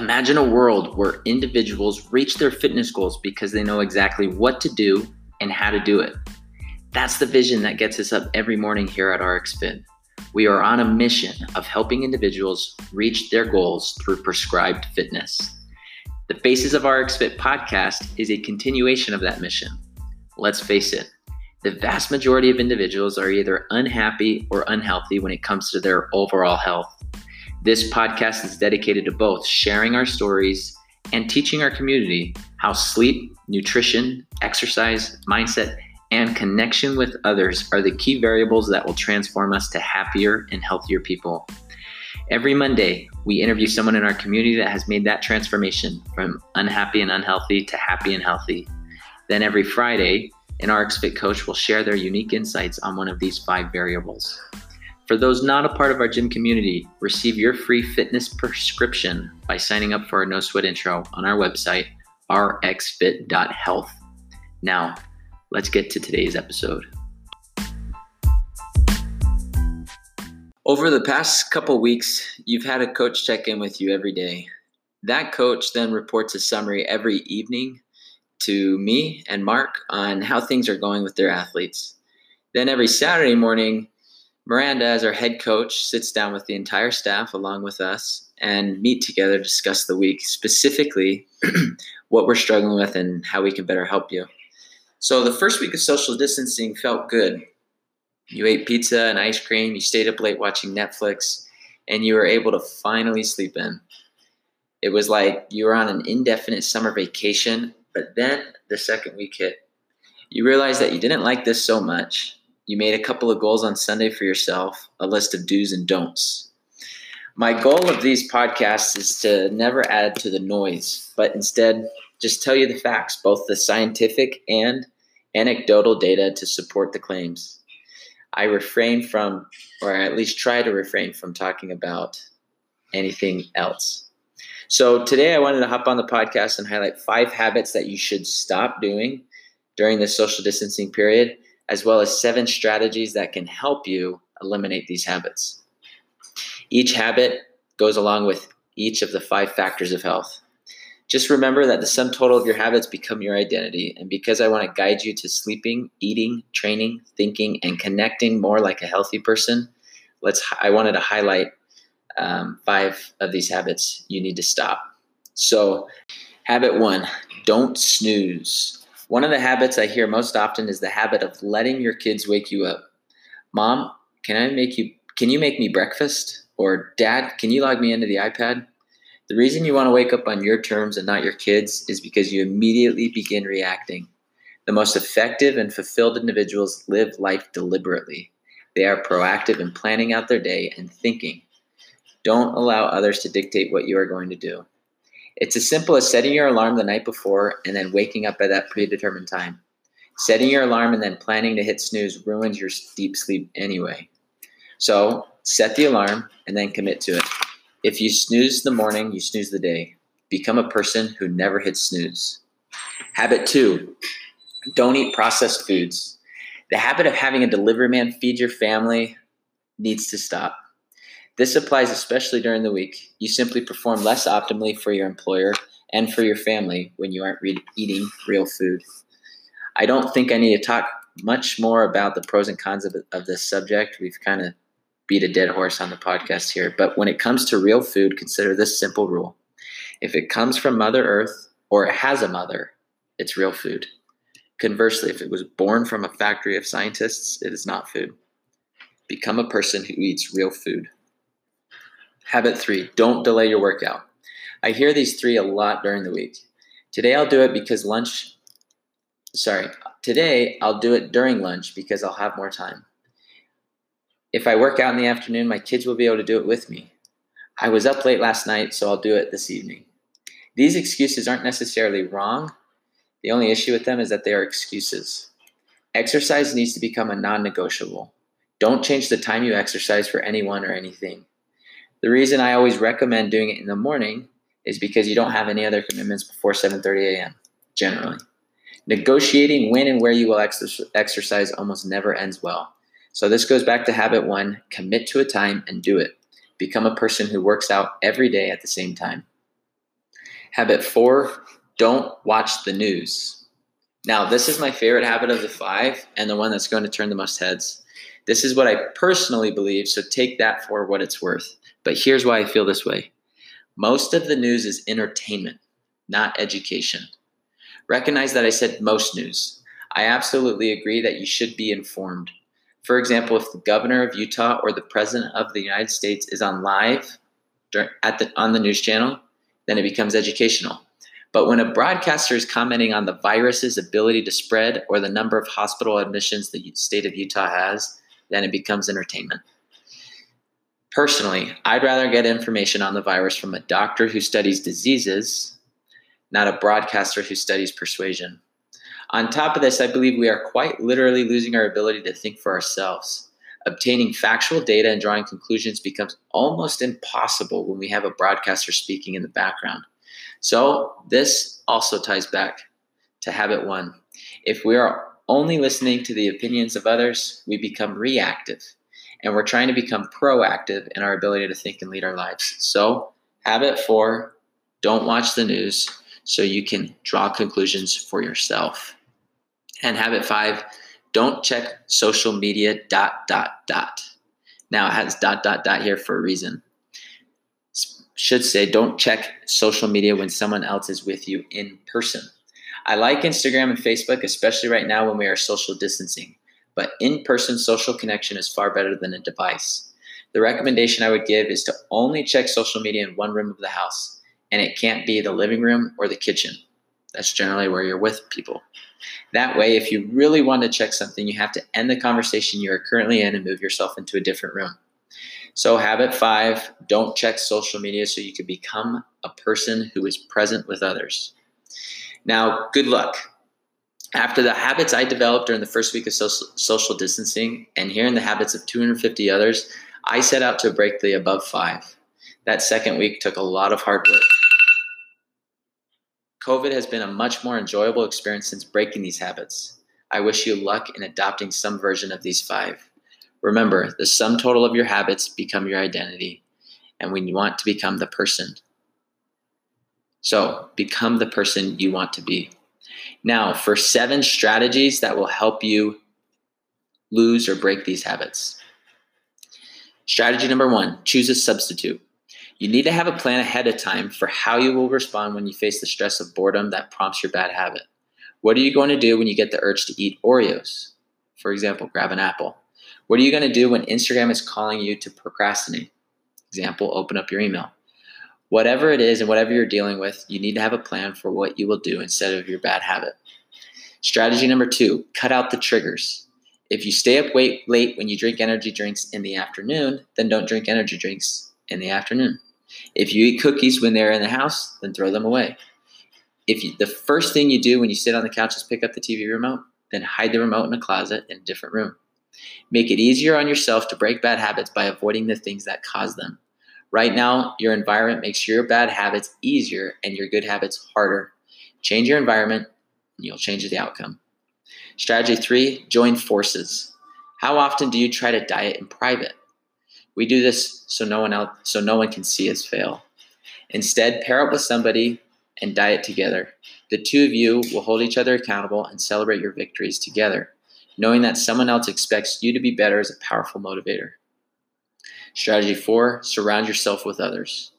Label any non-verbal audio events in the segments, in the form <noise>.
Imagine a world where individuals reach their fitness goals because they know exactly what to do and how to do it. That's the vision that gets us up every morning here at RxFit. We are on a mission of helping individuals reach their goals through prescribed fitness. The Faces of RxFit podcast is a continuation of that mission. Let's face it, the vast majority of individuals are either unhappy or unhealthy when it comes to their overall health. This podcast is dedicated to both sharing our stories and teaching our community how sleep, nutrition, exercise, mindset, and connection with others are the key variables that will transform us to happier and healthier people. Every Monday, we interview someone in our community that has made that transformation from unhappy and unhealthy to happy and healthy. Then every Friday, an RxFit coach will share their unique insights on one of these five variables. For those not a part of our gym community, receive your free fitness prescription by signing up for our No Sweat intro on our website, rxfit.health. Now, let's get to today's episode. Over the past couple weeks, you've had a coach check in with you every day. That coach then reports a summary every evening to me and Mark on how things are going with their athletes. Then every Saturday morning, Miranda, as our head coach, sits down with the entire staff along with us and meet together to discuss the week, specifically <clears throat> what we're struggling with and how we can better help you. So the first week of social distancing felt good. You ate pizza and ice cream, you stayed up late watching Netflix, and you were able to finally sleep in. It was like you were on an indefinite summer vacation, but then the second week hit. You realized that you didn't like this so much you made a couple of goals on Sunday for yourself, a list of do's and don'ts. My goal of these podcasts is to never add to the noise, but instead just tell you the facts, both the scientific and anecdotal data to support the claims. I refrain from, or at least try to refrain from, talking about anything else. So today I wanted to hop on the podcast and highlight five habits that you should stop doing during this social distancing period as well as seven strategies that can help you eliminate these habits. Each habit goes along with each of the five factors of health. Just remember that the sum total of your habits become your identity. And because I want to guide you to sleeping, eating, training, thinking, and connecting more like a healthy person, let's. I wanted to highlight um, five of these habits you need to stop. So, habit one: don't snooze. One of the habits I hear most often is the habit of letting your kids wake you up. Mom, can I make you can you make me breakfast? Or dad, can you log me into the iPad? The reason you want to wake up on your terms and not your kids is because you immediately begin reacting. The most effective and fulfilled individuals live life deliberately. They are proactive in planning out their day and thinking. Don't allow others to dictate what you are going to do. It's as simple as setting your alarm the night before and then waking up at that predetermined time. Setting your alarm and then planning to hit snooze ruins your deep sleep anyway. So set the alarm and then commit to it. If you snooze the morning, you snooze the day. Become a person who never hits snooze. Habit two don't eat processed foods. The habit of having a delivery man feed your family needs to stop. This applies especially during the week. You simply perform less optimally for your employer and for your family when you aren't re- eating real food. I don't think I need to talk much more about the pros and cons of, of this subject. We've kind of beat a dead horse on the podcast here. But when it comes to real food, consider this simple rule if it comes from Mother Earth or it has a mother, it's real food. Conversely, if it was born from a factory of scientists, it is not food. Become a person who eats real food. Habit three, don't delay your workout. I hear these three a lot during the week. Today I'll do it because lunch, sorry, today I'll do it during lunch because I'll have more time. If I work out in the afternoon, my kids will be able to do it with me. I was up late last night, so I'll do it this evening. These excuses aren't necessarily wrong. The only issue with them is that they are excuses. Exercise needs to become a non negotiable. Don't change the time you exercise for anyone or anything. The reason I always recommend doing it in the morning is because you don't have any other commitments before 7:30 a.m. generally. Negotiating when and where you will ex- exercise almost never ends well. So this goes back to habit 1, commit to a time and do it. Become a person who works out every day at the same time. Habit four, don't watch the news. Now, this is my favorite habit of the five and the one that's going to turn the most heads. This is what I personally believe, so take that for what it's worth. But here's why I feel this way most of the news is entertainment, not education. Recognize that I said most news. I absolutely agree that you should be informed. For example, if the governor of Utah or the president of the United States is on live at the, on the news channel, then it becomes educational. But when a broadcaster is commenting on the virus's ability to spread or the number of hospital admissions the state of Utah has, then it becomes entertainment. Personally, I'd rather get information on the virus from a doctor who studies diseases, not a broadcaster who studies persuasion. On top of this, I believe we are quite literally losing our ability to think for ourselves. Obtaining factual data and drawing conclusions becomes almost impossible when we have a broadcaster speaking in the background. So, this also ties back to habit one. If we are only listening to the opinions of others, we become reactive. And we're trying to become proactive in our ability to think and lead our lives. So, habit four don't watch the news so you can draw conclusions for yourself. And habit five, don't check social media dot dot dot. Now it has dot dot dot here for a reason. Should say don't check social media when someone else is with you in person. I like Instagram and Facebook, especially right now when we are social distancing, but in person social connection is far better than a device. The recommendation I would give is to only check social media in one room of the house, and it can't be the living room or the kitchen. That's generally where you're with people. That way, if you really want to check something, you have to end the conversation you are currently in and move yourself into a different room. So, habit five don't check social media so you can become a person who is present with others. Now, good luck. After the habits I developed during the first week of social, distancing and hearing the habits of 250 others, I set out to break the above five. That second week took a lot of hard work. COVID has been a much more enjoyable experience since breaking these habits. I wish you luck in adopting some version of these five. Remember, the sum total of your habits become your identity, and we want to become the person. So, become the person you want to be. Now, for seven strategies that will help you lose or break these habits. Strategy number one choose a substitute. You need to have a plan ahead of time for how you will respond when you face the stress of boredom that prompts your bad habit. What are you going to do when you get the urge to eat Oreos? For example, grab an apple. What are you going to do when Instagram is calling you to procrastinate? Example, open up your email. Whatever it is and whatever you're dealing with, you need to have a plan for what you will do instead of your bad habit. Strategy number two cut out the triggers. If you stay up late, late when you drink energy drinks in the afternoon, then don't drink energy drinks in the afternoon. If you eat cookies when they're in the house, then throw them away. If you, the first thing you do when you sit on the couch is pick up the TV remote, then hide the remote in a closet in a different room. Make it easier on yourself to break bad habits by avoiding the things that cause them. Right now, your environment makes your bad habits easier and your good habits harder. Change your environment, and you'll change the outcome. Strategy three join forces. How often do you try to diet in private? We do this so no one else, so no one can see us fail. Instead, pair up with somebody and diet together. The two of you will hold each other accountable and celebrate your victories together, knowing that someone else expects you to be better is a powerful motivator. Strategy four surround yourself with others.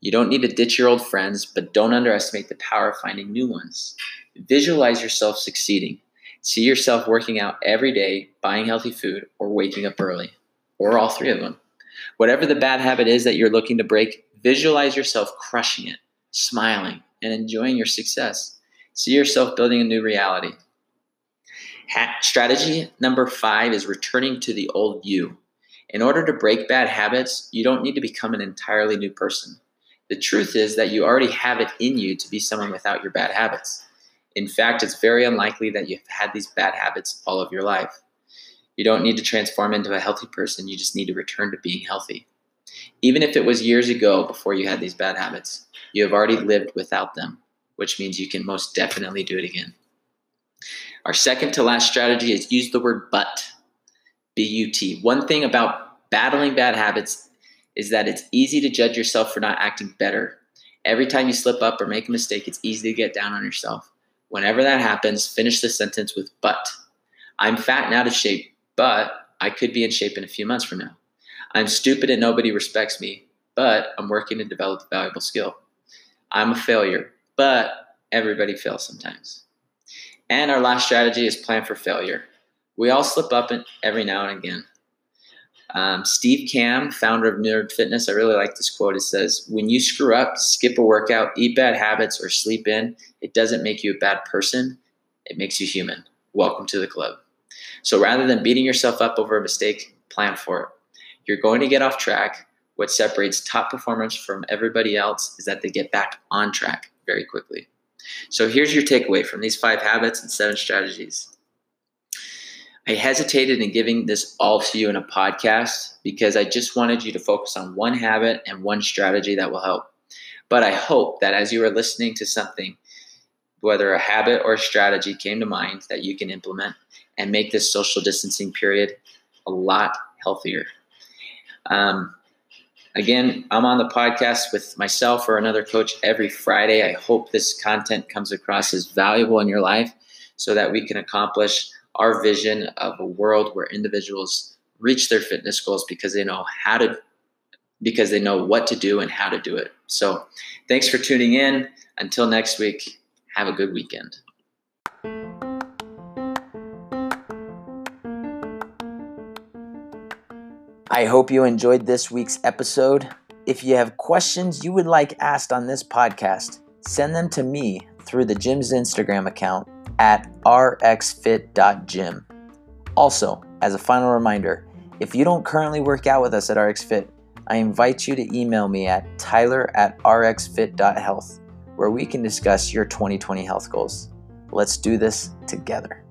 You don't need to ditch your old friends, but don't underestimate the power of finding new ones. Visualize yourself succeeding. See yourself working out every day, buying healthy food, or waking up early, or all three of them. Whatever the bad habit is that you're looking to break, visualize yourself crushing it, smiling, and enjoying your success. See yourself building a new reality. strategy number five is returning to the old you. In order to break bad habits, you don't need to become an entirely new person. The truth is that you already have it in you to be someone without your bad habits. In fact, it's very unlikely that you've had these bad habits all of your life. You don't need to transform into a healthy person, you just need to return to being healthy. Even if it was years ago before you had these bad habits, you have already lived without them, which means you can most definitely do it again. Our second to last strategy is use the word but. B U T. One thing about battling bad habits is that it's easy to judge yourself for not acting better. Every time you slip up or make a mistake, it's easy to get down on yourself. Whenever that happens, finish the sentence with but. I'm fat and out of shape, but I could be in shape in a few months from now. I'm stupid and nobody respects me, but I'm working to develop a valuable skill. I'm a failure, but everybody fails sometimes. And our last strategy is plan for failure. We all slip up every now and again. Um, Steve Kamb, founder of Nerd Fitness, I really like this quote. It says, When you screw up, skip a workout, eat bad habits, or sleep in, it doesn't make you a bad person. It makes you human. Welcome to the club. So rather than beating yourself up over a mistake, plan for it. You're going to get off track. What separates top performers from everybody else is that they get back on track very quickly. So here's your takeaway from these five habits and seven strategies. I hesitated in giving this all to you in a podcast because I just wanted you to focus on one habit and one strategy that will help. But I hope that as you are listening to something, whether a habit or a strategy came to mind that you can implement and make this social distancing period a lot healthier. Um, again, I'm on the podcast with myself or another coach every Friday. I hope this content comes across as valuable in your life so that we can accomplish our vision of a world where individuals reach their fitness goals because they know how to because they know what to do and how to do it. So, thanks for tuning in. Until next week, have a good weekend. I hope you enjoyed this week's episode. If you have questions you would like asked on this podcast, send them to me through the gym's Instagram account at rxfit.gym. Also, as a final reminder, if you don't currently work out with us at RxFit, I invite you to email me at tyler at rxfit.health, where we can discuss your 2020 health goals. Let's do this together.